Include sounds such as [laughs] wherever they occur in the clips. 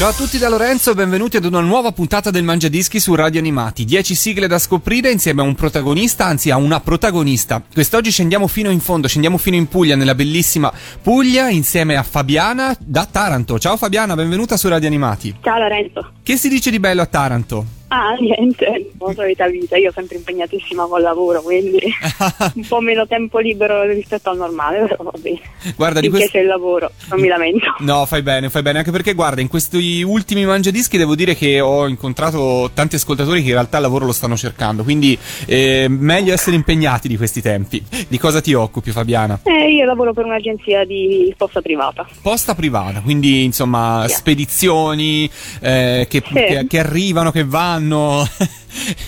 Ciao a tutti da Lorenzo e benvenuti ad una nuova puntata del Mangiadischi su Radio Animati. 10 sigle da scoprire insieme a un protagonista, anzi a una protagonista. Quest'oggi scendiamo fino in fondo, scendiamo fino in Puglia, nella bellissima Puglia, insieme a Fabiana da Taranto. Ciao Fabiana, benvenuta su Radio Animati. Ciao Lorenzo. Che si dice di bello a Taranto? Ah, niente, la solita vita, io sempre impegnatissima col lavoro, quindi [laughs] un po' meno tempo libero rispetto al normale, però va bene. Guarda, di questo... c'è il lavoro, non mi lamento. No, fai bene, fai bene, anche perché guarda, in questi ultimi mangiadischi devo dire che ho incontrato tanti ascoltatori che in realtà il lavoro lo stanno cercando, quindi eh, meglio essere impegnati di questi tempi. Di cosa ti occupi Fabiana? Eh, io lavoro per un'agenzia di posta privata. Posta privata, quindi insomma Sì. spedizioni eh, che, che- che arrivano, che vanno.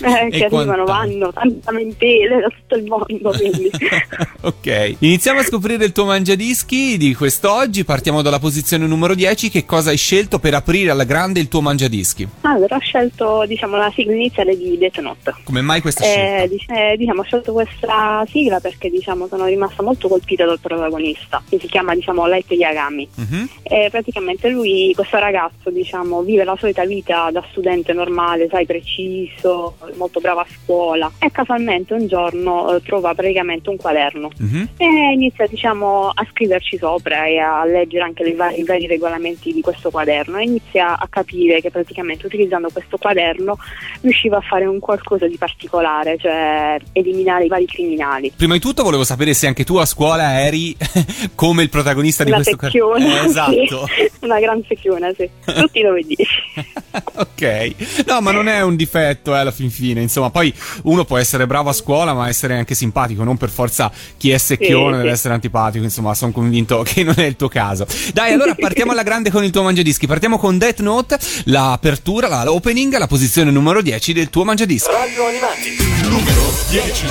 Eh, [laughs] e che arrivano, vanno, tante lamentele da tutto il mondo, [laughs] ok, iniziamo a scoprire il tuo mangiadischi di quest'oggi. Partiamo dalla posizione numero 10. Che cosa hai scelto per aprire alla grande il tuo mangiadischi? allora, ho scelto, diciamo, la sigla iniziale di Death Note. Come mai questa Eh, scelta? eh, diciamo, ho scelto questa sigla perché diciamo, sono rimasta molto colpita dal protagonista, che si chiama diciamo, Light Yagami. Mhm. E praticamente lui, questo ragazzo, diciamo, vive la solita vita da studente normale, sai, preciso, molto bravo a scuola. E casualmente un giorno eh, trova praticamente un quaderno Mhm. e inizia, diciamo, a scriverci sopra e a leggere anche i vari, i vari regolamenti di questo quaderno e inizia a capire che praticamente utilizzando questo quaderno riusciva a fare un qualcosa di particolare, cioè eliminare i vari criminali. Prima di tutto volevo sapere se anche tu a scuola eri [laughs] come il protagonista di Una questo secchiona, Eh, esatto. sì. [laughs] una gran secchiona, sì. Tutti dove dici. [laughs] ok, no, ma non è un difetto eh, alla fin fine. Insomma, poi uno può essere bravo a scuola, ma essere anche simpatico. Non per forza chi è secchione Sì, deve sì. essere antipatico. Insomma, sono convinto che non è il tuo caso. Dai, allora partiamo alla grande con il tuo mangiadischi. Partiamo con Death Note, l'apertura, la opening, la posizione numero 10 del tuo mangiadischi. Radio Animati. Numero 10.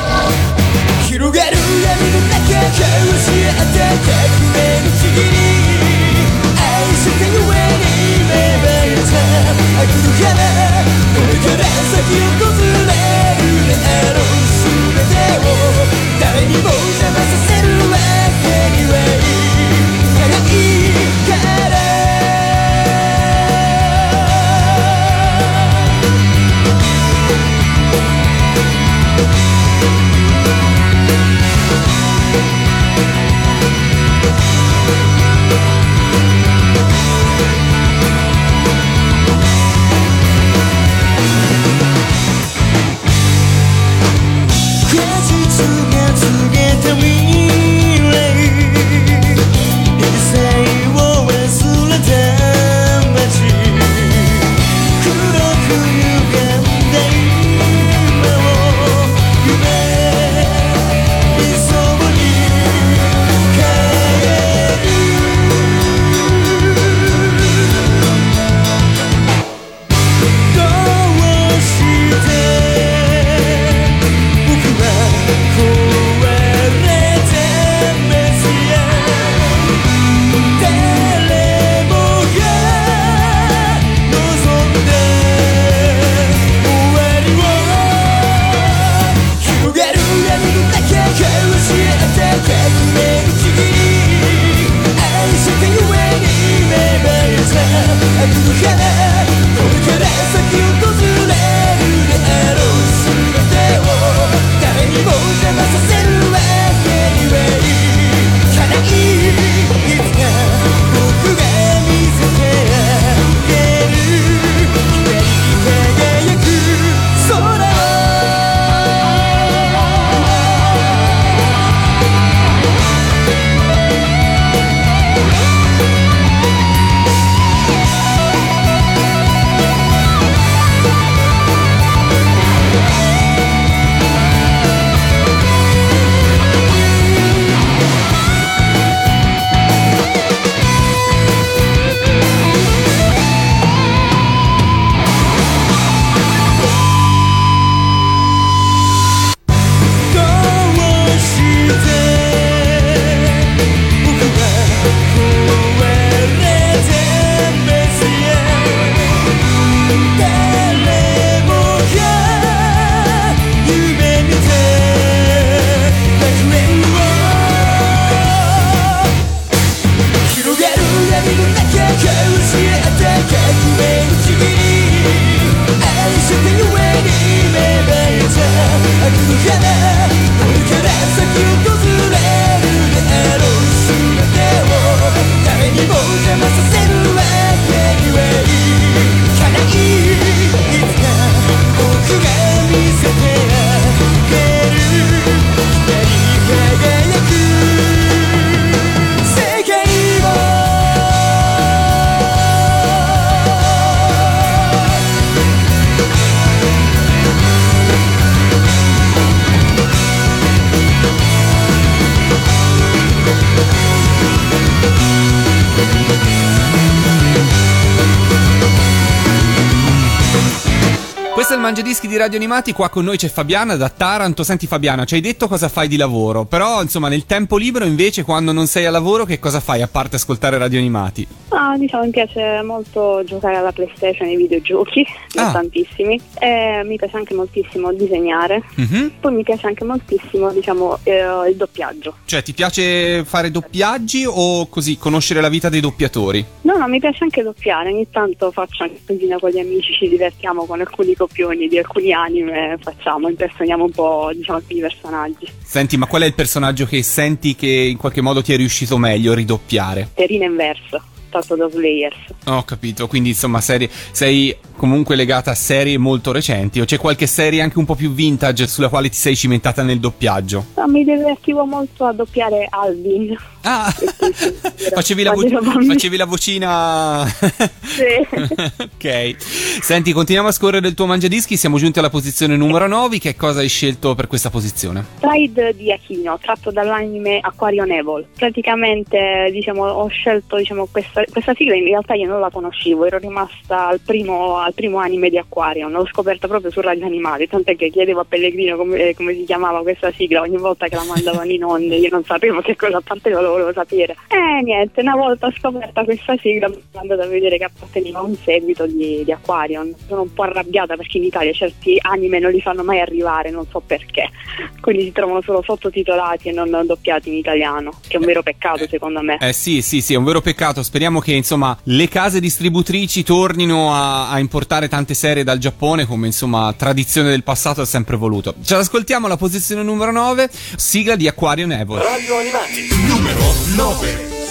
広がる闇の中交わし合った革命のちぎり愛したゆえに芽 生えた悪の花これから先を訪れるであろう全てを誰にも邪魔させ Mangiadischi di Radio Animati, qua con noi c'è Fabiana da Taranto. Senti Fabiana, ci hai detto cosa fai di lavoro, però insomma nel tempo libero invece quando non sei a lavoro che cosa fai a parte ascoltare Radio Animati? Ah, diciamo, mi piace molto giocare alla PlayStation ai videogiochi, [laughs] Ah. tantissimi. E mi piace anche moltissimo disegnare. Mhm. Poi mi piace anche moltissimo, diciamo, eh, il doppiaggio. Cioè ti piace fare doppiaggi o così conoscere la vita dei doppiatori? No, no, mi piace anche doppiare. Ogni tanto faccio anche cosina con gli amici, ci divertiamo con alcuni copioni di alcuni anime, facciamo, impersoniamo un po', diciamo, alcuni personaggi. Senti, ma qual è il personaggio che senti che in qualche modo ti è riuscito meglio a ridoppiare? Terina in tratto da Slayers. Ho capito, quindi insomma serie- sei comunque legata a serie molto recenti o c'è qualche serie anche un po' più vintage sulla quale ti sei cimentata nel doppiaggio? No, mi divertivo molto a doppiare Alvin. Ah, [laughs] facevi, la vo- facevi la vocina... Sì. [laughs] ok, senti, continuiamo a scorrere il tuo mangiadischi, siamo giunti alla posizione numero 9, che cosa hai scelto per questa posizione? Pride di Aquino, tratto dall'anime Aquarion Evil. Praticamente diciamo, ho scelto diciamo, questa, questa sigla, in realtà io non la conoscevo, ero rimasta al primo, al primo anime di Aquarion, l'ho scoperta proprio su Radio Animali, tant'è che chiedevo a Pellegrino come, come si chiamava questa sigla ogni volta che la mandavano in onde, io non sapevo che cosa apparteneva, lo volevo sapere. E niente, una volta scoperta questa sigla mi sono andata a vedere che apparteneva a un seguito di, di Aquarion. Sono un po' arrabbiata perché in Italia certi anime non li fanno mai arrivare, non so perché. Quindi si trovano solo sottotitolati e non doppiati in italiano, che è un vero peccato secondo me. Eh sì, sì, sì, è un vero peccato. Speriamo che insomma le case distributrici tornino a, a importare tante serie dal Giappone, come insomma tradizione del passato ha sempre voluto. Ce l'ascoltiamo alla posizione numero 9, sigla di Aquarion Evil. Radio Animati, numero 9.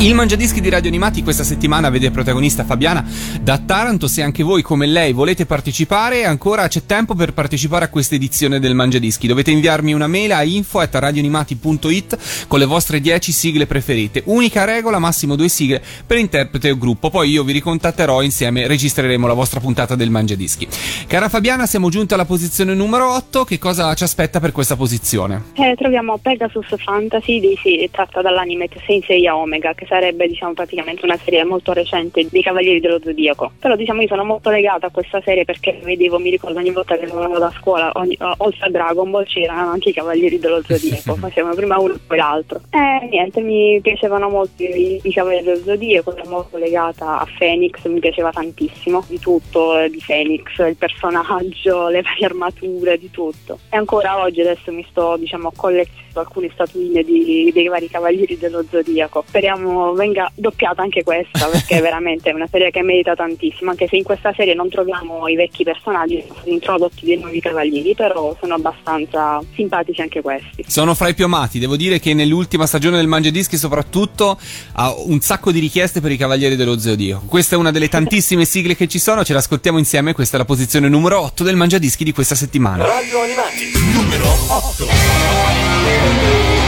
Il Mangiadischi di Radio Animati questa settimana vede protagonista Fabiana da Taranto. Se anche voi come lei volete partecipare, ancora c'è tempo per partecipare a questa edizione del Mangiadischi. Dovete inviarmi una mail a info@radioanimati.it con le vostre 10 sigle preferite. Unica regola, massimo due sigle per interprete o gruppo. Poi io vi ricontatterò insieme registreremo la vostra puntata del Mangiadischi. Cara Fabiana, siamo giunti alla posizione numero 8. Che cosa ci aspetta per questa posizione? Eh, troviamo Pegasus Fantasy di, sì, tratta dall'anime Senseiya Omega che sarebbe diciamo praticamente una serie molto recente dei Cavalieri dello Zodiaco. Però diciamo io sono molto legata a questa serie perché vedevo mi ricordo ogni volta che andavo a scuola ogni, oltre a Dragon Ball c'erano anche i Cavalieri dello Zodiaco [laughs] facevano prima uno e poi l'altro. E niente mi piacevano molto i, i Cavalieri dello Zodiaco ero molto legata a Phoenix mi piaceva tantissimo di tutto eh, di Phoenix il personaggio [laughs] le varie armature di tutto. E ancora oggi adesso mi sto diciamo collezionando alcune statuine di, dei vari Cavalieri dello Zodiaco. Speriamo venga doppiata anche questa perché è veramente una serie che merita tantissimo anche se in questa serie non troviamo i vecchi personaggi sono stati introdotti dei nuovi cavalieri però sono abbastanza simpatici anche questi Sono fra i più amati, devo dire che nell'ultima stagione del Mangiadischi soprattutto ha un sacco di richieste per i Cavalieri dello Zodiaco. Questa è una delle tantissime sigle che ci sono, ce l'ascoltiamo insieme, questa è la posizione numero 8 del Mangiadischi di questa settimana. Radio Animati, numero 8.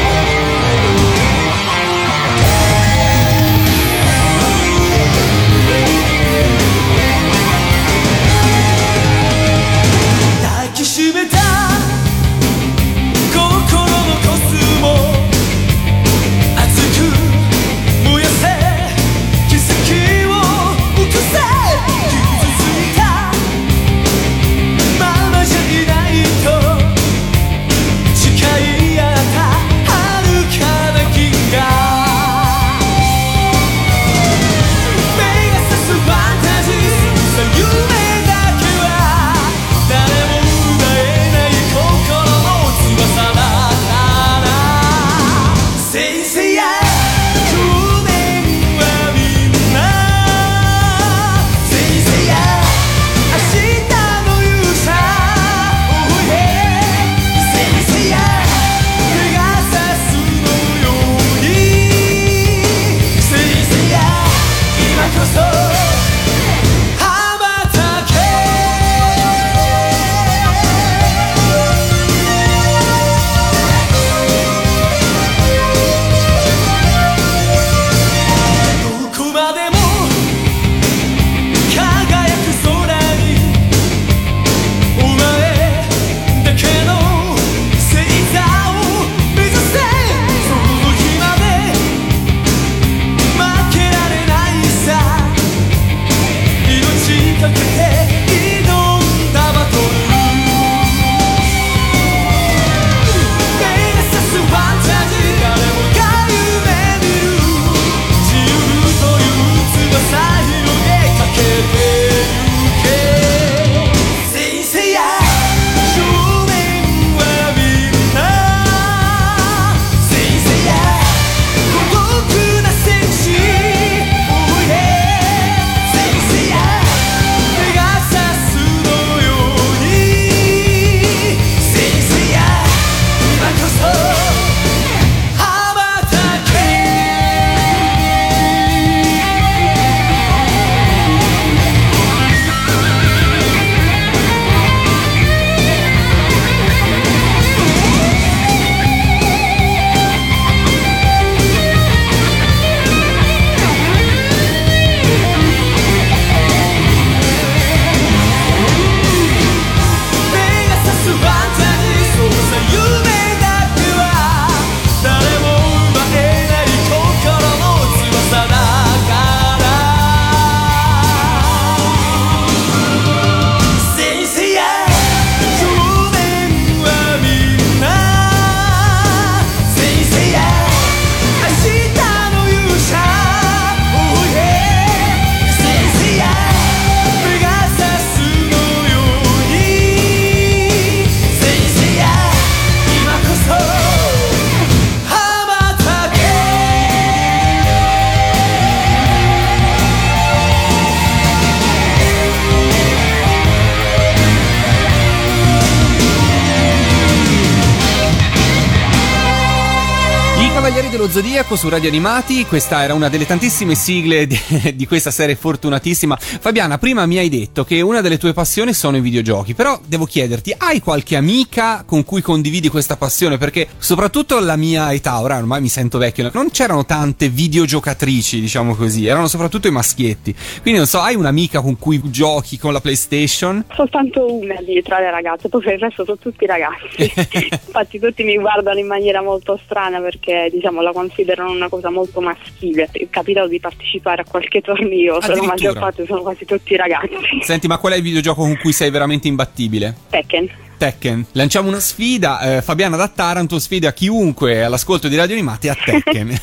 Lo Zodiaco su Radio Animati, questa era una delle tantissime sigle di, [laughs] di questa serie fortunatissima. Fabiana, prima mi hai detto che una delle tue passioni sono i videogiochi, però devo chiederti, hai qualche amica con cui condividi questa passione? Perché soprattutto alla mia età, ora ormai mi sento vecchio, non c'erano tante videogiocatrici, diciamo così, erano soprattutto i maschietti. Quindi non so, hai un'amica con cui giochi con la PlayStation? Soltanto una di tra le ragazze, poi per il resto sono tutti ragazzi. [laughs] Infatti tutti mi guardano in maniera molto strana perché diciamo la considerano una cosa molto maschile. È capitato di partecipare a qualche torneo, però la maggior parte sono quasi tutti ragazzi. Senti, ma qual è il videogioco con cui sei veramente imbattibile? Tekken. Tekken. Lanciamo una sfida. eh, Fabiana da Taranto sfida chiunque all'ascolto di Radio Animati a Tekken.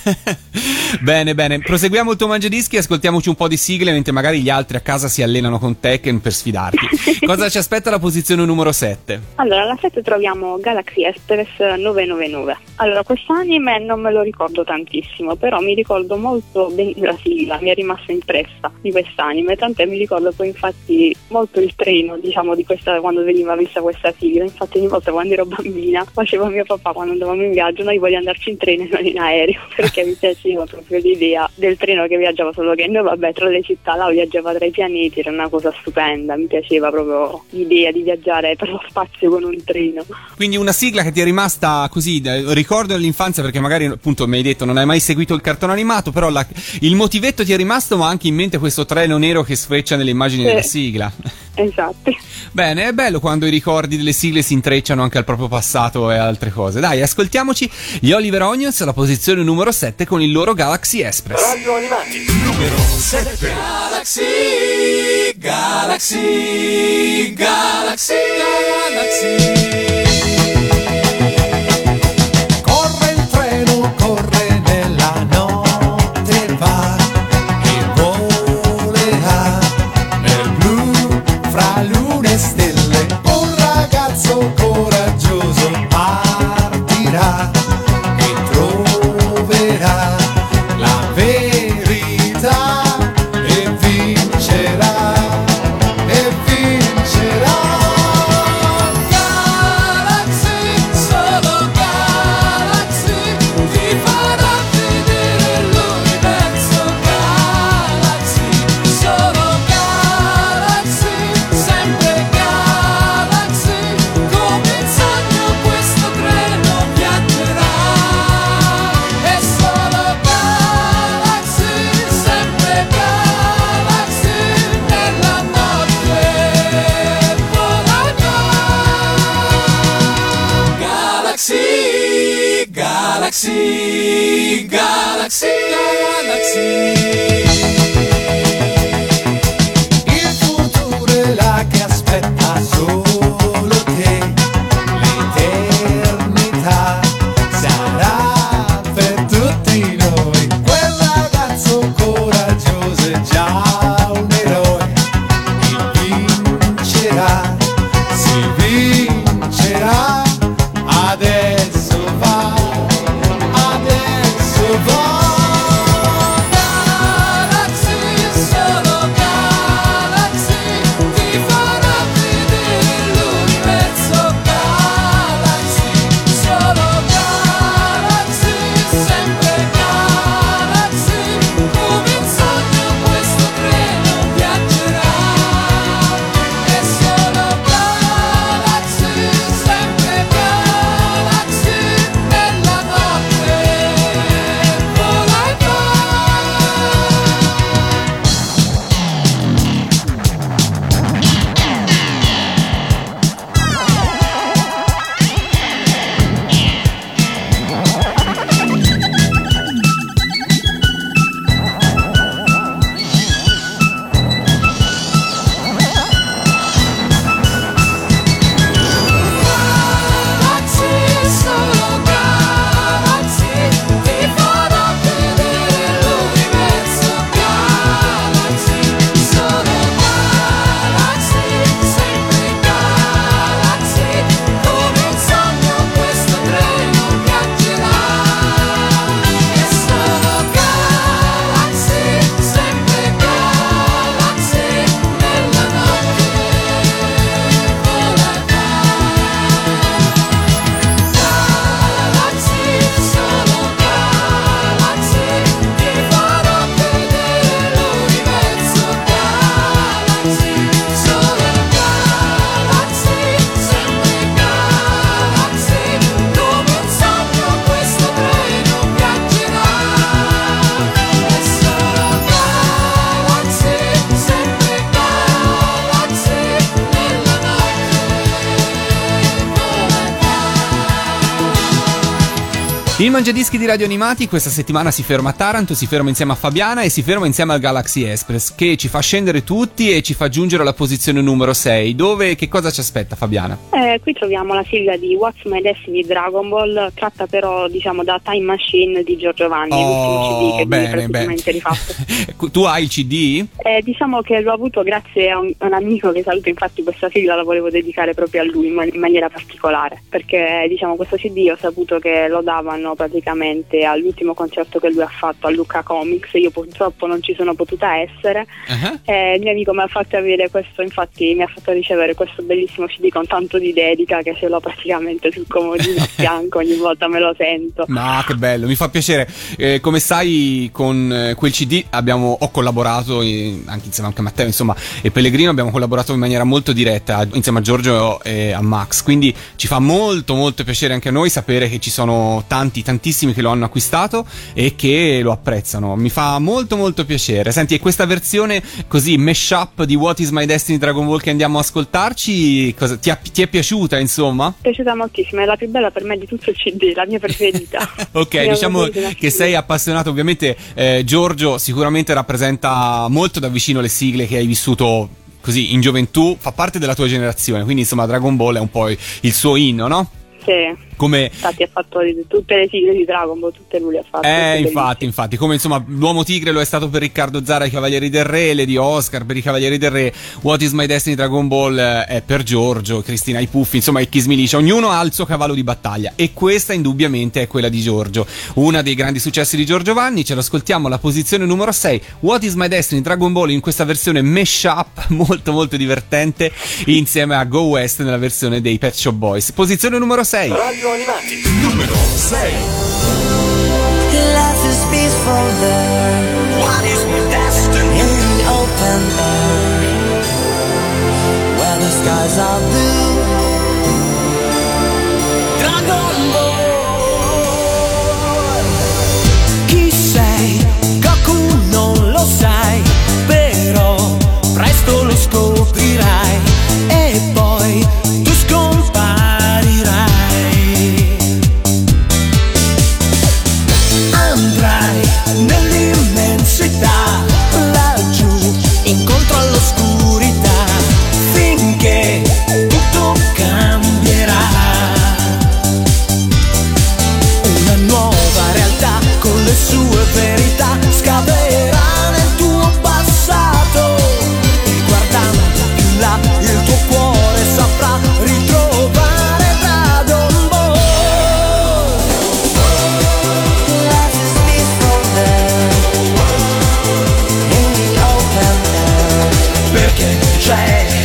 [laughs] bene, bene. Proseguiamo il tuo mangiadischi e ascoltiamoci un po' di sigle mentre magari gli altri a casa si allenano con Tekken per sfidarti. [laughs] Cosa ci aspetta alla posizione numero 7? Allora, alla 7 troviamo Galaxy Express 999. Allora, quest'anime non me lo ricordo tantissimo, però mi ricordo molto bene la sigla, mi è rimasta impressa di quest'anime, tant'è mi ricordo poi infatti molto il treno, diciamo, di questa, quando veniva vista questa sigla. Infatti ogni volta quando ero bambina facevo a mio papà quando andavamo in viaggio, noi vogliamo andarci in treno e non in aereo, [laughs] perché mi piaceva proprio l'idea del treno che viaggiava solo che noi vabbè tra le città là viaggiava tra i pianeti, era una cosa stupenda, mi piaceva proprio l'idea di viaggiare per lo spazio con un treno. Quindi una sigla che ti è rimasta così, ricordo dell'infanzia perché magari appunto mi hai detto non hai mai seguito il cartone animato, però la- il motivetto ti è rimasto ma anche in mente questo treno nero che sfreccia nelle immagini Sì. della sigla. Esatto. Bene, è bello quando i ricordi delle sigle si intrecciano anche al proprio passato e altre cose. Dai, ascoltiamoci gli Oliver Onions alla posizione numero 7 con il loro Galaxy Express. Radio Animati, numero 7. Galaxy, Galaxy, Galaxy, Galaxy. Ragazzo coraggioso Il Mangiadischi di Radio Animati questa settimana si ferma a Taranto, si ferma insieme a Fabiana e si ferma insieme al Galaxy Express che ci fa scendere tutti e ci fa giungere alla posizione numero 6. Dove che cosa ci aspetta Fabiana? Eh, qui troviamo la sigla di What's My Destiny Dragon Ball, tratta però diciamo da Time Machine di Giorgio Vanni, l'ultimo CD che viene praticamente rifatto. [laughs] tu hai il CD? Eh, diciamo che l'ho avuto grazie a un, a un amico che saluto, infatti questa sigla la volevo dedicare proprio a lui in, man- in maniera particolare, perché diciamo questo CD ho saputo che lo davano praticamente all'ultimo concerto che lui ha fatto a Lucca Comics, io purtroppo non ci sono potuta essere, Uh-huh. eh, il mio amico mi ha fatto avere questo, infatti mi ha fatto ricevere questo bellissimo CD con tanto di dedica che ce l'ho praticamente sul comodino [laughs] a fianco, ogni volta me lo sento. Ma che bello, mi fa piacere. Eh, come sai, con eh, quel CD abbiamo, ho collaborato eh, anche insieme anche a Matteo, insomma, e Pellegrino abbiamo collaborato in maniera molto diretta insieme a Giorgio e a Max. Quindi ci fa molto, molto piacere anche a noi sapere che ci sono tanti, tantissimi che lo hanno acquistato e che lo apprezzano. Mi fa molto, molto piacere. Senti, e questa versione così mashup di What is My Destiny Dragon Ball che andiamo a ascoltarci, cosa- ti, ha- ti è piaciuta, insomma? Mi è piaciuta moltissimo, è la più bella per me di tutto il CD, la mia preferita. [laughs] Ok, diciamo che sei appassionato, ovviamente eh, Giorgio sicuramente rappresenta molto da vicino le sigle che hai vissuto così in gioventù, fa parte della tua generazione, quindi insomma Dragon Ball è un po' il suo inno, no? Sì, Come infatti ha fatto di- tutte le sigle di Dragon Ball, tutte lui le ha fatte. eh, infatti, infatti, come insomma l'uomo tigre lo è stato per Riccardo Zara i Cavalieri del Re, Lady Oscar per i Cavalieri del Re, What is My Destiny Dragon Ball eh, è per Giorgio, Cristina i Puffi, insomma i Kiss Milicia, ognuno ha il suo cavallo di battaglia e questa indubbiamente è quella di Giorgio, una dei grandi successi di Giorgio Vanni, ce l'ascoltiamo alla posizione numero 6, What is My Destiny Dragon Ball in questa versione mashup [laughs] molto molto divertente insieme a Go West nella versione dei Pet Shop Boys. Posizione numero 6. Radio Animati, numero 6. Life is peaceful there What is my destiny? in the open air where the skies are blue. Dragon Ball. Chi sei? Goku non lo sai, però presto lo scoprirai say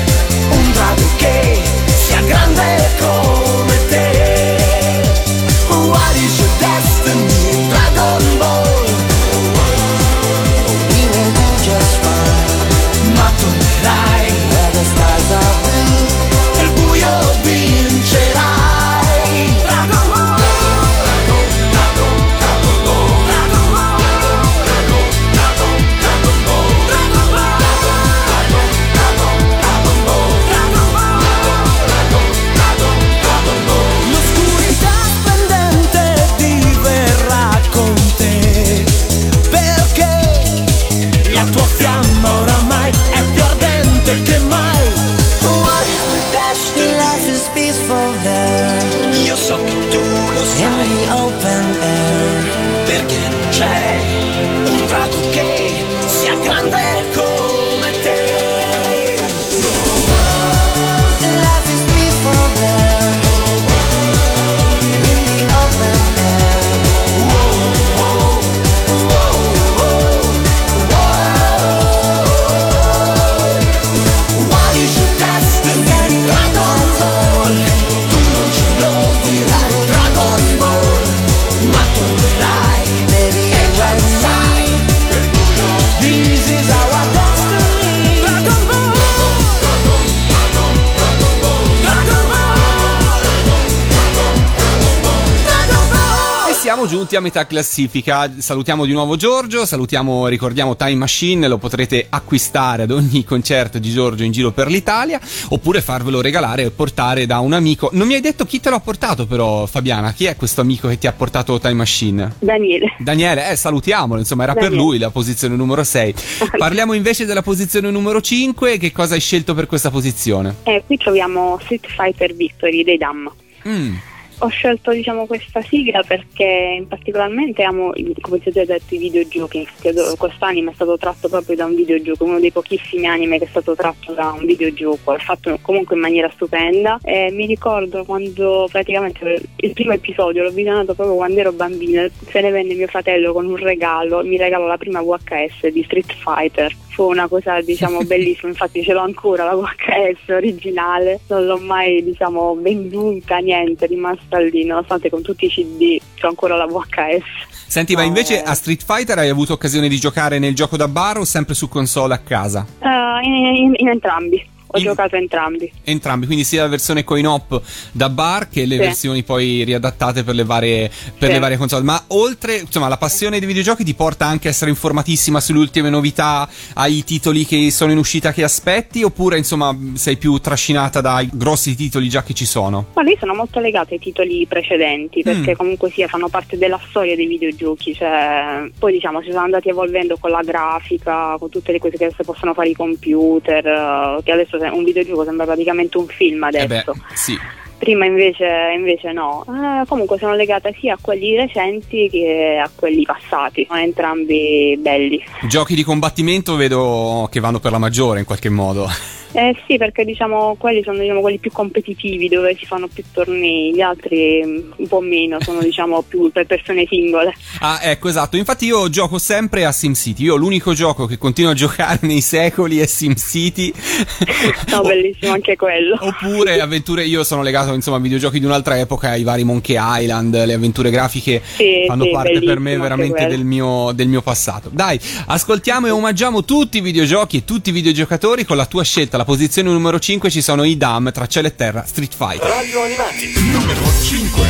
metà classifica. Salutiamo di nuovo Giorgio, salutiamo, ricordiamo Time Machine, lo potrete acquistare ad ogni concerto di Giorgio in giro per l'Italia, oppure farvelo regalare e portare da un amico. Non mi hai detto chi te l'ha portato però, Fabiana, chi è questo amico che ti ha portato Time Machine? Daniele. Daniele, eh, salutiamolo, insomma, era per Daniele. lui la posizione numero 6. [laughs] Parliamo invece della posizione numero 5, che cosa hai scelto per questa posizione? Eh, qui troviamo Street Fighter Victory dei Dam. Mm. Ho scelto diciamo, questa sigla perché in particolarmente amo, come ti ho già detto, i videogiochi. Credo Quest'anime è stato tratto proprio da un videogioco, uno dei pochissimi anime che è stato tratto da un videogioco, è fatto comunque in maniera stupenda. E mi ricordo quando praticamente il primo episodio l'ho visionato proprio quando ero bambina, se ne venne mio fratello con un regalo, mi regalò la prima VHS di Street Fighter. Fu una cosa diciamo [laughs] bellissima, infatti ce l'ho ancora la VHS originale, non l'ho mai diciamo venduta, niente, è rimasta lì, nonostante con tutti i CD c'ho ancora la VHS. Senti, ma invece a Street Fighter hai avuto occasione di giocare nel gioco da bar o sempre su console a casa? Eh, in, in- in entrambi, ho In- giocato entrambi. Entrambi, quindi sia la versione coin-op da bar che le Sì. versioni poi riadattate per le varie, per Sì. le varie console. Ma oltre, insomma, la passione dei videogiochi ti porta anche a essere informatissima sulle ultime novità, ai titoli che sono in uscita che aspetti, oppure insomma sei più trascinata dai grossi titoli già che ci sono? Ma lì sono molto legate ai titoli precedenti perché Mm. comunque sia fanno parte della storia dei videogiochi, cioè, poi diciamo si sono andati evolvendo con la grafica, con tutte le cose che adesso possono fare i computer, eh, che adesso un videogioco sembra praticamente un film Eh adesso. beh, sì. Prima invece, invece no. Eh, comunque sono legate sia a quelli recenti che a quelli passati, sono entrambi belli. Giochi di combattimento vedo che vanno per la maggiore in qualche modo. Eh sì, perché diciamo quelli sono diciamo, quelli più competitivi dove si fanno più tornei, gli altri mm, un po' meno, sono [laughs] diciamo più per persone singole. Ah, ecco, esatto. Infatti io gioco sempre a SimCity. Io l'unico gioco che continuo a giocare nei secoli è SimCity. No, [laughs] bellissimo anche quello. Oppure avventure, io sono legato insomma a videogiochi di un'altra epoca, ai vari Monkey Island, le avventure grafiche Sì, fanno sì, parte per me veramente del mio, del mio passato. Dai, ascoltiamo e omaggiamo tutti i videogiochi e tutti i videogiocatori con la tua scelta. La posizione numero 5 ci sono i Dam tra cielo e terra, Street Fighter. Radio Animati, numero 5.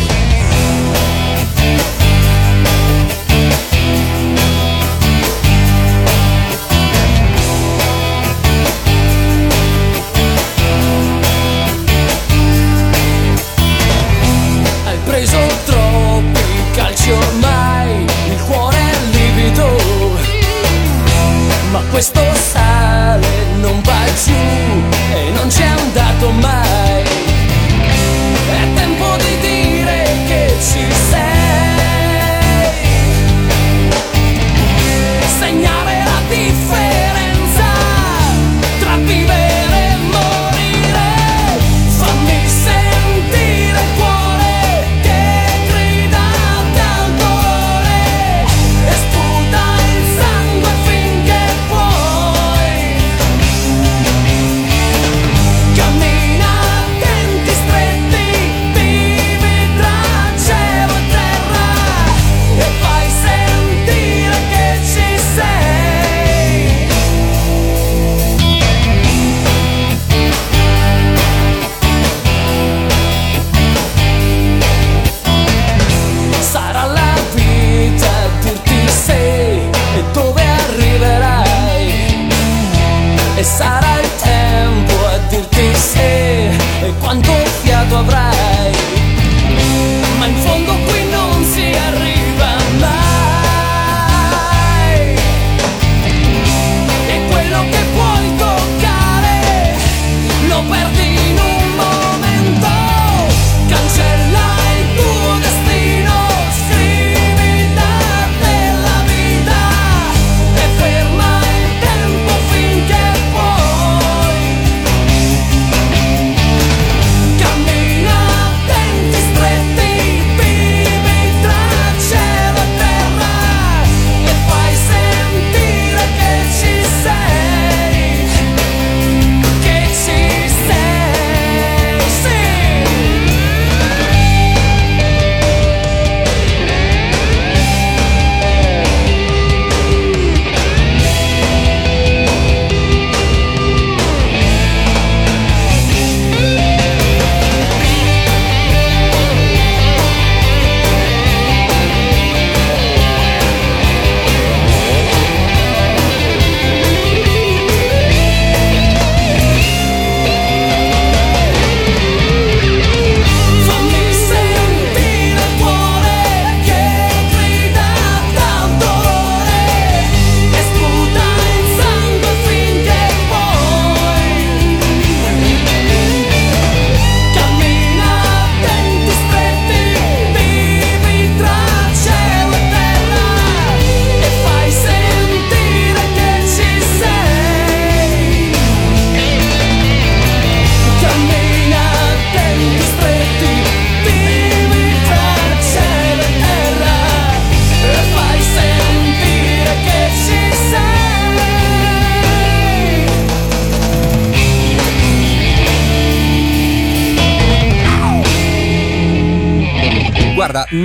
Hai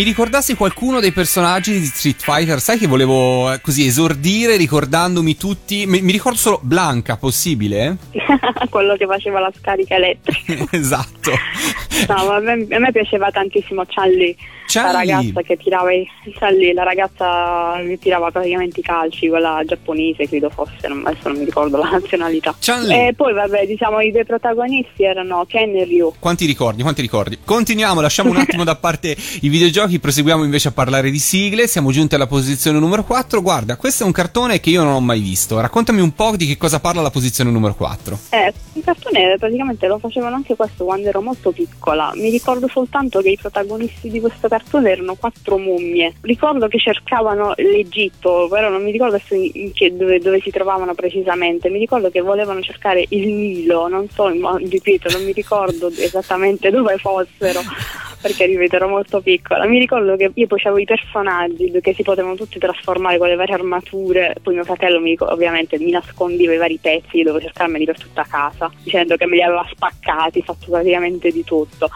ricordassi qualcuno dei personaggi di Street Fighter, sai che volevo eh, così esordire ricordandomi tutti, mi, mi ricordo solo Blanca, possibile? [laughs] quello che faceva la scarica elettrica. [laughs] esatto. No, a me, a me piaceva tantissimo Charlie, la Charlie. ragazza che tirava i, Charlie, la ragazza che tirava praticamente i calci, quella giapponese credo fosse, non, adesso non mi ricordo la nazionalità. Charlie. E poi vabbè, diciamo i due protagonisti erano Ken e Ryu. Quanti ricordi, quanti ricordi? Continuiamo, lasciamo un [laughs] attimo da parte i videogiochi, proseguiamo invece a parlare di sigle. Siamo giunti alla posizione numero 4. Guarda, questo è un cartone che io non ho mai visto. Raccontami un po' di che cosa parla la posizione numero 4. Eh, il cartone praticamente lo facevano anche questo quando ero molto piccola. Mi ricordo soltanto che i protagonisti di questo cartone erano quattro mummie. Ricordo che cercavano l'Egitto, però non mi ricordo che- dove, dove si trovavano precisamente. Mi ricordo che volevano cercare il Nilo, non so, ripeto, non mi ricordo esattamente dove fossero. [laughs] Perché ripeto, ero molto piccola. Mi ricordo che io poi avevo i personaggi che si potevano tutti trasformare con le varie armature. Poi mio fratello mi, ovviamente mi nascondeva i vari pezzi, io dovevo cercarmeli per tutta casa, dicendo che me li aveva spaccati, fatto praticamente di tutto.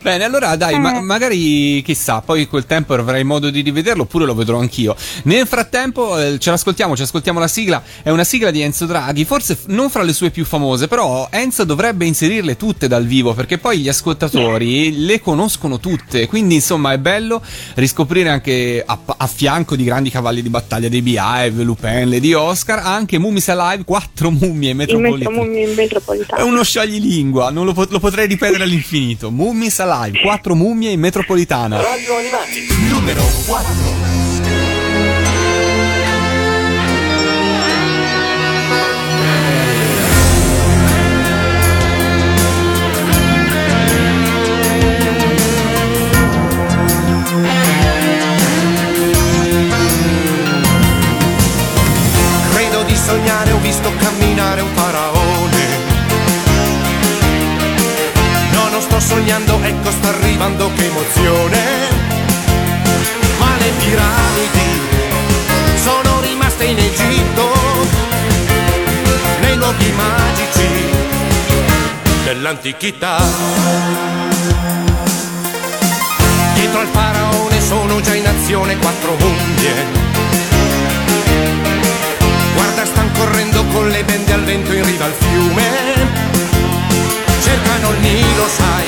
Bene, allora dai, ma- Eh. magari chissà, poi quel tempo avrai modo di rivederlo oppure lo vedrò anch'io. Nel frattempo eh, ce l'ascoltiamo, ci ascoltiamo la sigla. È una sigla di Enzo Draghi, forse f- non fra le sue più famose, però Enzo dovrebbe inserirle tutte dal vivo perché poi gli ascoltatori le conoscono tutte. Quindi insomma è bello riscoprire anche a, a fianco di grandi cavalli di battaglia dei Beehive, Lupin, Lady Oscar, anche Mummies Alive, quattro mummie metropolitane. in metropolitano. È uno scioglilingua, non lo, pot- lo potrei ripetere all'infinito. Mummies Alive, quattro mummie in metropolitana. Radio Animati, numero 4. Sognare, ho visto camminare un faraone. No, non sto sognando, ecco sta arrivando, che emozione. Ma le piramidi sono rimaste in Egitto, nei luoghi magici dell'antichità. Dietro al faraone sono già in azione quattro mummie. Con le bende al vento in riva al fiume. Cercano il Nilo, sai,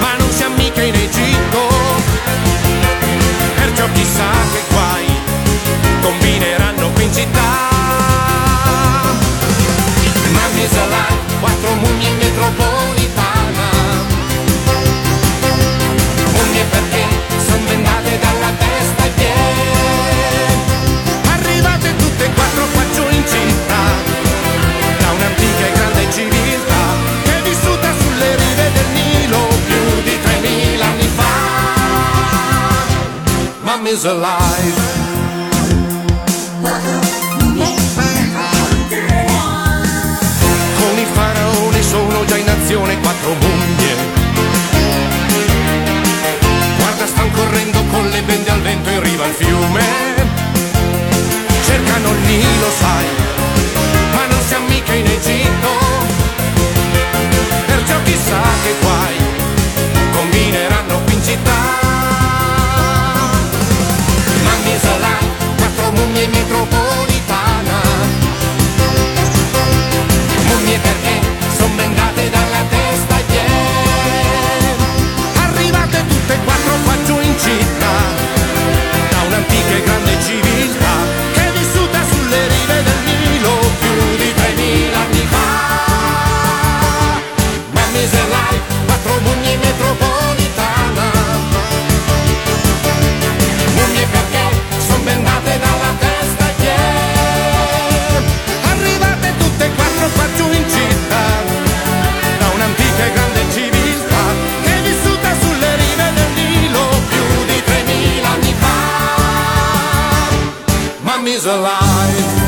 ma non siamo mica in Egitto. Perciò chissà che guai combineranno Mummy's alive. Con il faraone sono già in azione quattro mummie Guarda stan correndo con le bende al vento in riva al fiume. Cercano il Nilo, sai, quattro mummie in metropolitana. Mummy's alive.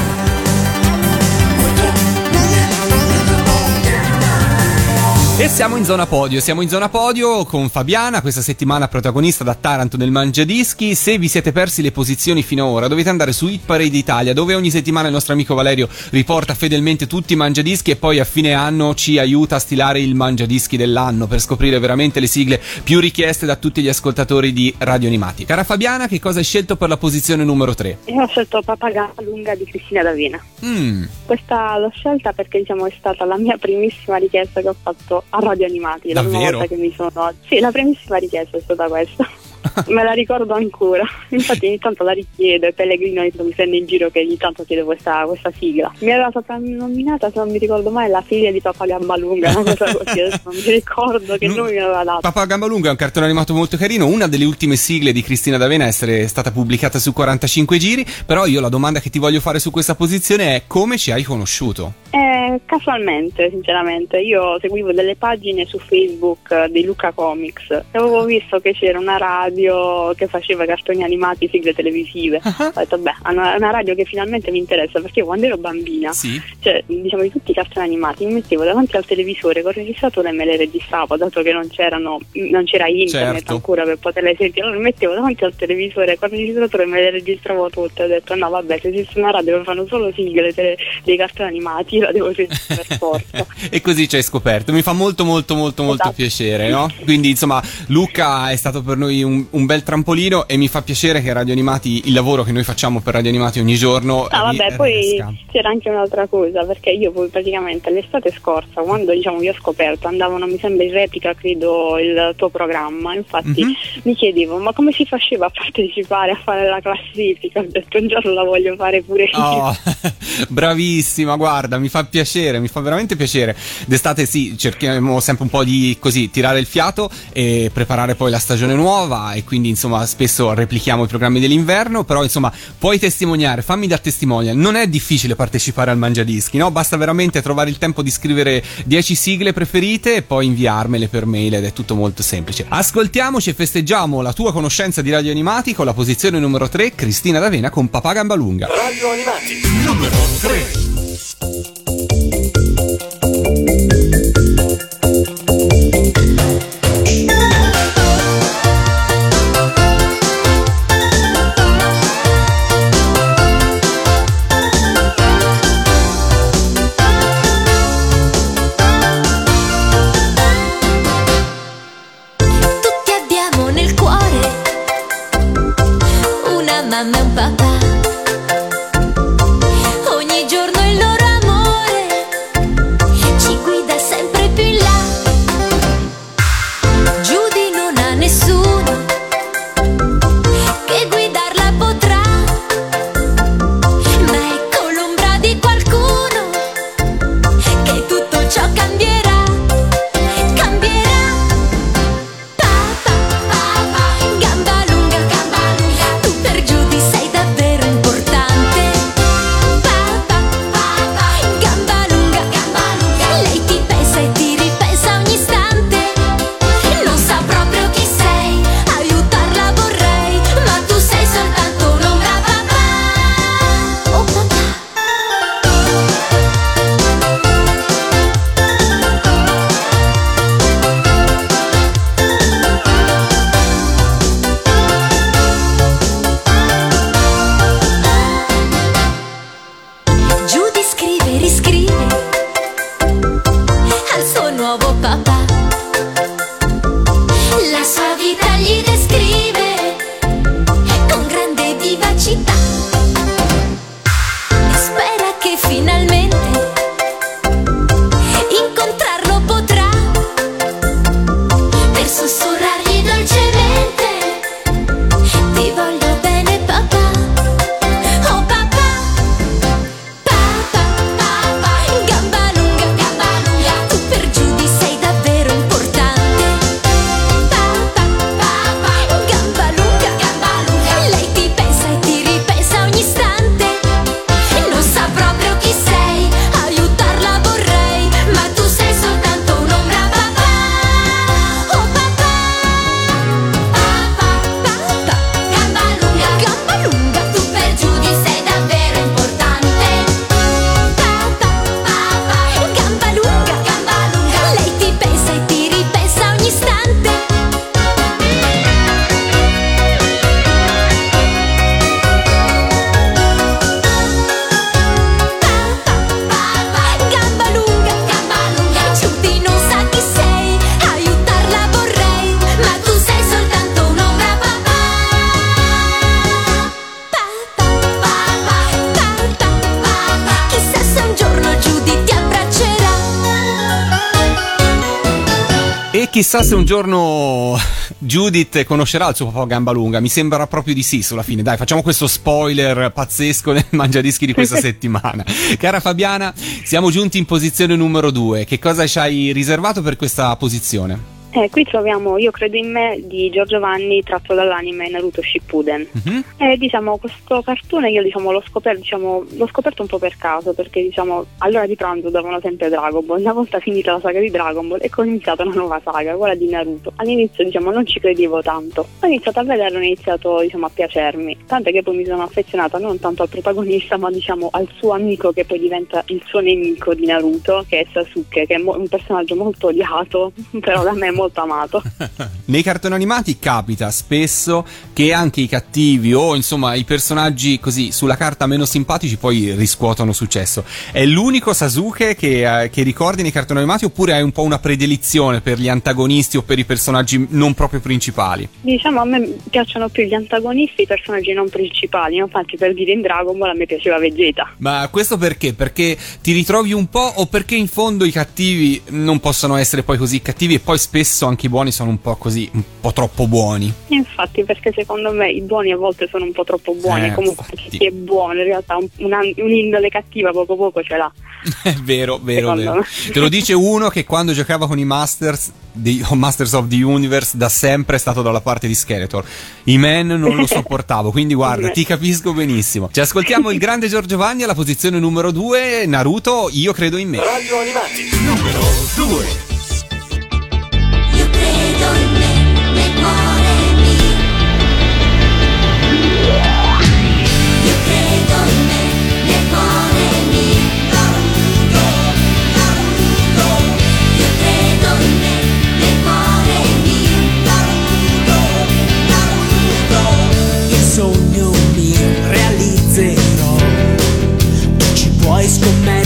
E siamo in zona podio, siamo in zona podio con Fabiana, questa settimana protagonista da Taranto nel Mangiadischi. Se vi siete persi le posizioni fino ad ora, dovete andare su Hit Parade Italia, dove ogni settimana il nostro amico Valerio riporta fedelmente tutti i Mangiadischi e poi a fine anno ci aiuta a stilare il Mangiadischi dell'anno per scoprire veramente le sigle più richieste da tutti gli ascoltatori di Radio Animati. Cara Fabiana, che cosa hai scelto per la posizione numero 3? Io ho scelto Papagalla lunga di Cristina D'Avena. Mm, Questa l'ho scelta perché diciamo è stata la mia primissima richiesta che ho fatto a Radio Animati. La prima Davvero? volta che mi sono. Sì, la primissima richiesta è stata questa. [laughs] Me la ricordo ancora. Infatti ogni tanto la richiedo e Pellegrino mi prende in giro che ogni tanto chiedo questa, questa sigla. Mi aveva soprannominata, se non mi ricordo mai, la figlia di Papà Gambalunga, adesso non mi ricordo che [laughs] Mm. nome mi aveva dato. Papà Gambalunga è un cartone animato molto carino, una delle ultime sigle di Cristina D'Avena essere stata pubblicata su 45 giri, però io la domanda che ti voglio fare su questa posizione è come ci hai conosciuto? Eh, casualmente, sinceramente, io seguivo delle pagine su Facebook di Luca Comics e avevo visto che c'era una radio che faceva cartoni animati, sigle televisive. Ho detto, beh, è una, radio che finalmente mi interessa perché io quando ero bambina, Sì? cioè, diciamo di tutti i cartoni animati, mi mettevo davanti al televisore col registratore e me le registravo, dato che non c'erano non c'era internet Certo. ancora per poterle sentire. Allora mi mettevo davanti al televisore col registratore e me le registravo tutte. Ho detto, no, vabbè, se esiste una radio che fanno solo sigle tele- dei cartoni animati, la devo sentire per forza. [laughs] e così ci hai scoperto. Mi fa molto molto molto molto Esatto. piacere, no? Quindi insomma Luca è stato per noi un, un bel trampolino e mi fa piacere che Radio Animati, il lavoro che noi facciamo per Radio Animati ogni giorno... Ah, vabbè, poi c'era anche un'altra cosa, perché io poi praticamente l'estate scorsa, quando diciamo vi ho scoperto, andavano, mi sembra in replica, credo, il tuo programma, infatti Mhm. mi chiedevo, ma come si faceva a partecipare, a fare la classifica? Ho detto, un giorno la voglio fare pure io. Oh, [laughs] bravissima, guarda, mi fa piacere, mi fa veramente piacere. D'estate sì, cerchiamo sempre un po' di così tirare il fiato e preparare poi la stagione nuova e quindi insomma spesso replichiamo i programmi dell'inverno, però insomma puoi testimoniare, fammi da testimonial. Non è difficile partecipare al Mangiadischi, no? Basta veramente trovare il tempo di scrivere 10 sigle preferite e poi inviarmele per mail ed è tutto molto semplice. Ascoltiamoci e festeggiamo la tua conoscenza di radio animati con la posizione numero 3, Cristina D'Avena con Papà Gambalunga. Radio Animati, numero 3. Chissà se un giorno Judith conoscerà il suo papà gamba lunga. Mi sembra proprio di sì sulla fine. Dai, facciamo questo spoiler pazzesco nel [laughs] mangiadischi di questa [laughs] settimana. Cara Fabiana, siamo giunti in posizione numero due. Che cosa ci hai riservato per questa posizione? Eh, qui troviamo Io credo in me di Giorgio Vanni tratto dall'anime Naruto Shippuden. Mhm. E diciamo questo cartone io diciamo, l'ho, scoperto, diciamo, l'ho scoperto un po' per caso perché diciamo all'ora di pranzo davano sempre Dragon Ball. Una volta finita la saga di Dragon Ball ecco ho iniziato una nuova saga, quella di Naruto. All'inizio diciamo non ci credevo tanto, ho iniziato a vederlo e ho iniziato diciamo, a piacermi. Tant'è che poi mi sono affezionata non tanto al protagonista ma diciamo al suo amico che poi diventa il suo nemico di Naruto che è Sasuke che è mo- un personaggio molto odiato [laughs] però da me è molto amato. [laughs] Nei cartoni animati capita spesso che anche i cattivi o insomma i personaggi così sulla carta meno simpatici poi riscuotono successo. È l'unico Sasuke che, eh, che ricordi nei cartoni animati oppure hai un po' una predilizione per gli antagonisti o per i personaggi non proprio principali? Diciamo a me piacciono più gli antagonisti, i personaggi non principali, infatti per dire in Dragon Ball a me piaceva Vegeta. Ma questo perché? Perché ti ritrovi un po' o perché in fondo i cattivi non possono essere poi così cattivi e poi spesso anche i buoni sono un po' così, un po' troppo buoni? Infatti perché secondo me i buoni a volte sono un po' troppo buoni, Eh, comunque infatti. chi è buono in realtà un, una- un'indole cattiva poco poco ce l'ha. [laughs] È vero, vero, vero. me. Te lo dice uno che quando giocava con i Masters, di, o Masters of the Universe, da sempre è stato dalla parte di Skeletor. I Man non lo [laughs] sopportavo, quindi guarda, ti capisco benissimo. Ci ascoltiamo il grande Giorgio Vanni alla posizione numero 2, Naruto, io credo in me. Radio Animati numero 2. Tu ci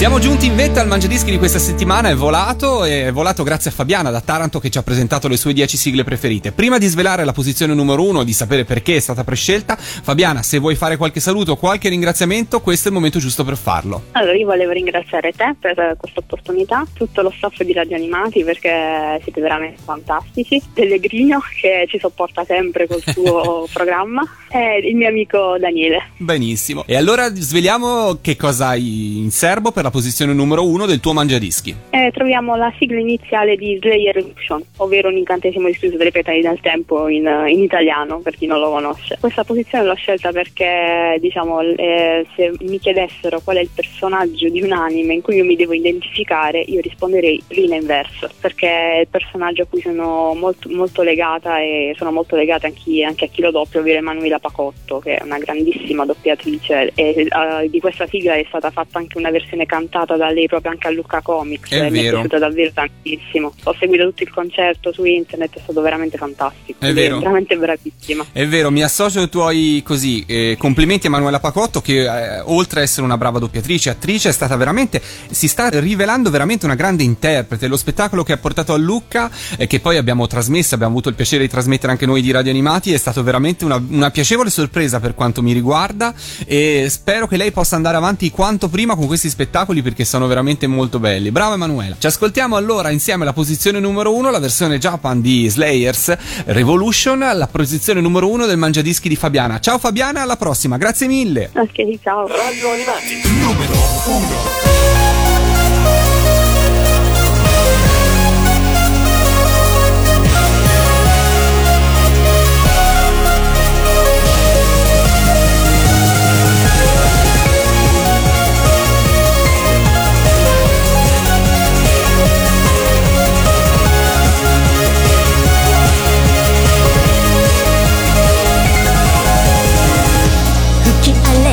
Siamo giunti in vetta al Mangiadischi di questa settimana, è volato e è volato grazie a Fabiana da Taranto che ci ha presentato le sue 10 sigle preferite. Prima di svelare la posizione numero uno, di sapere perché è stata prescelta, Fabiana, se vuoi fare qualche saluto o qualche ringraziamento, questo è il momento giusto per farlo. Allora, io volevo ringraziare te per questa opportunità, tutto lo staff di Radio Animati perché siete veramente fantastici, Pellegrino che ci sopporta sempre col suo [laughs] programma e il mio amico Daniele. Benissimo. E allora sveliamo che cosa hai in serbo per la posizione numero uno del tuo Mangiadischi. Eh, troviamo la sigla iniziale di Slayer Eruption, ovvero un incantesimo di scusa delle petali del tempo in, in italiano, per chi non lo conosce. Questa posizione l'ho scelta perché, diciamo, eh, se mi chiedessero qual è il personaggio di un anime in cui io mi devo identificare, io risponderei Rina Inverso, perché è il personaggio a cui sono molto, molto legata e sono molto legata anche, anche a chi lo doppia, ovvero Emanuela Pacotto, che è una grandissima doppiatrice e eh, di questa sigla è stata fatta anche una versione cantata da lei proprio anche a Lucca Comics È e mi è piaciuta davvero tantissimo. Ho seguito tutto il concerto su internet, è stato veramente fantastico. È vero. veramente bravissima. È vero, mi associo ai tuoi così eh, complimenti a Manuela Pacotto che eh, oltre a essere una brava doppiatrice e attrice è stata veramente si sta rivelando veramente una grande interprete. Lo spettacolo che ha portato a Lucca e che poi abbiamo trasmesso, abbiamo avuto il piacere di trasmettere anche noi di Radio Animati è stato veramente una, una piacevole sorpresa per quanto mi riguarda e spero che lei possa andare avanti quanto prima con questi spettacoli spettacoli perché sono veramente molto belli. Bravo Emanuela. Ci ascoltiamo allora insieme alla posizione numero 1, la versione Japan di Slayers Revolution, la posizione numero 1 del Mangiadischi di Fabiana. Ciao Fabiana, alla prossima, grazie mille. Ok, ciao. Radio Animati numero 1.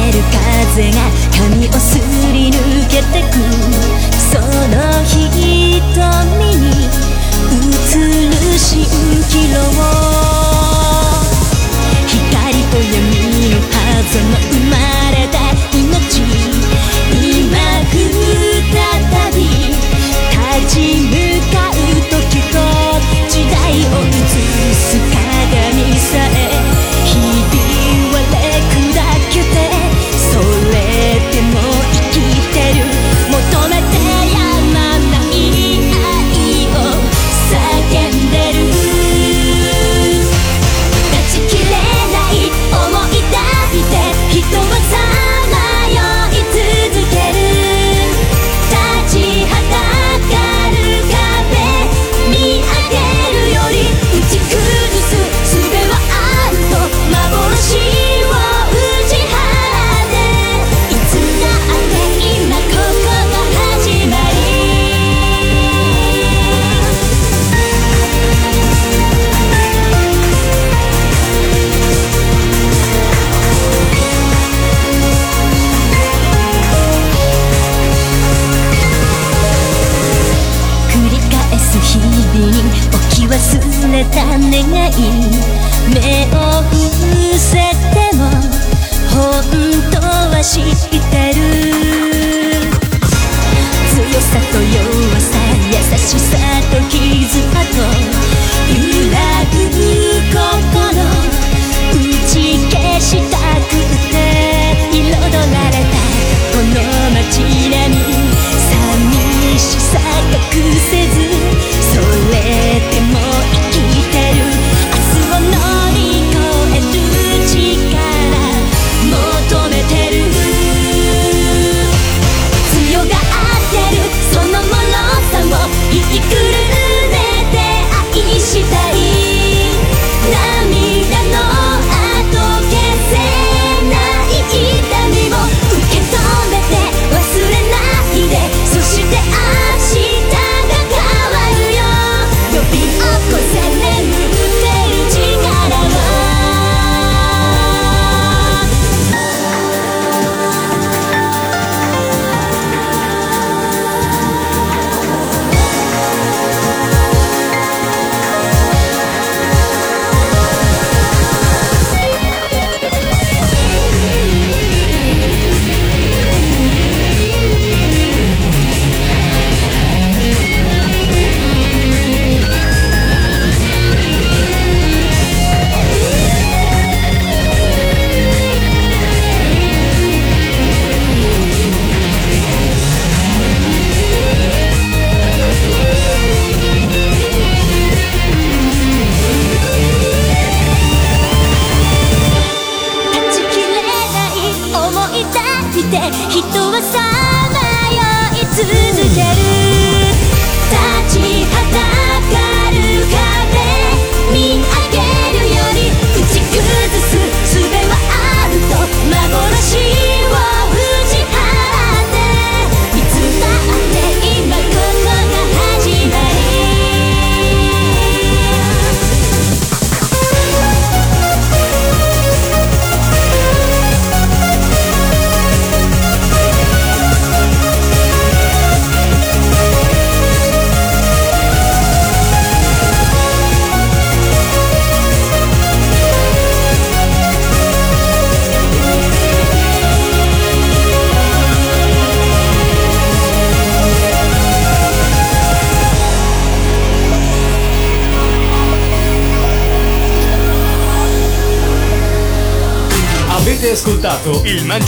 える風が髪をすり抜けてくその瞳に映る蜃気楼光と闇の狭間の生まれた命今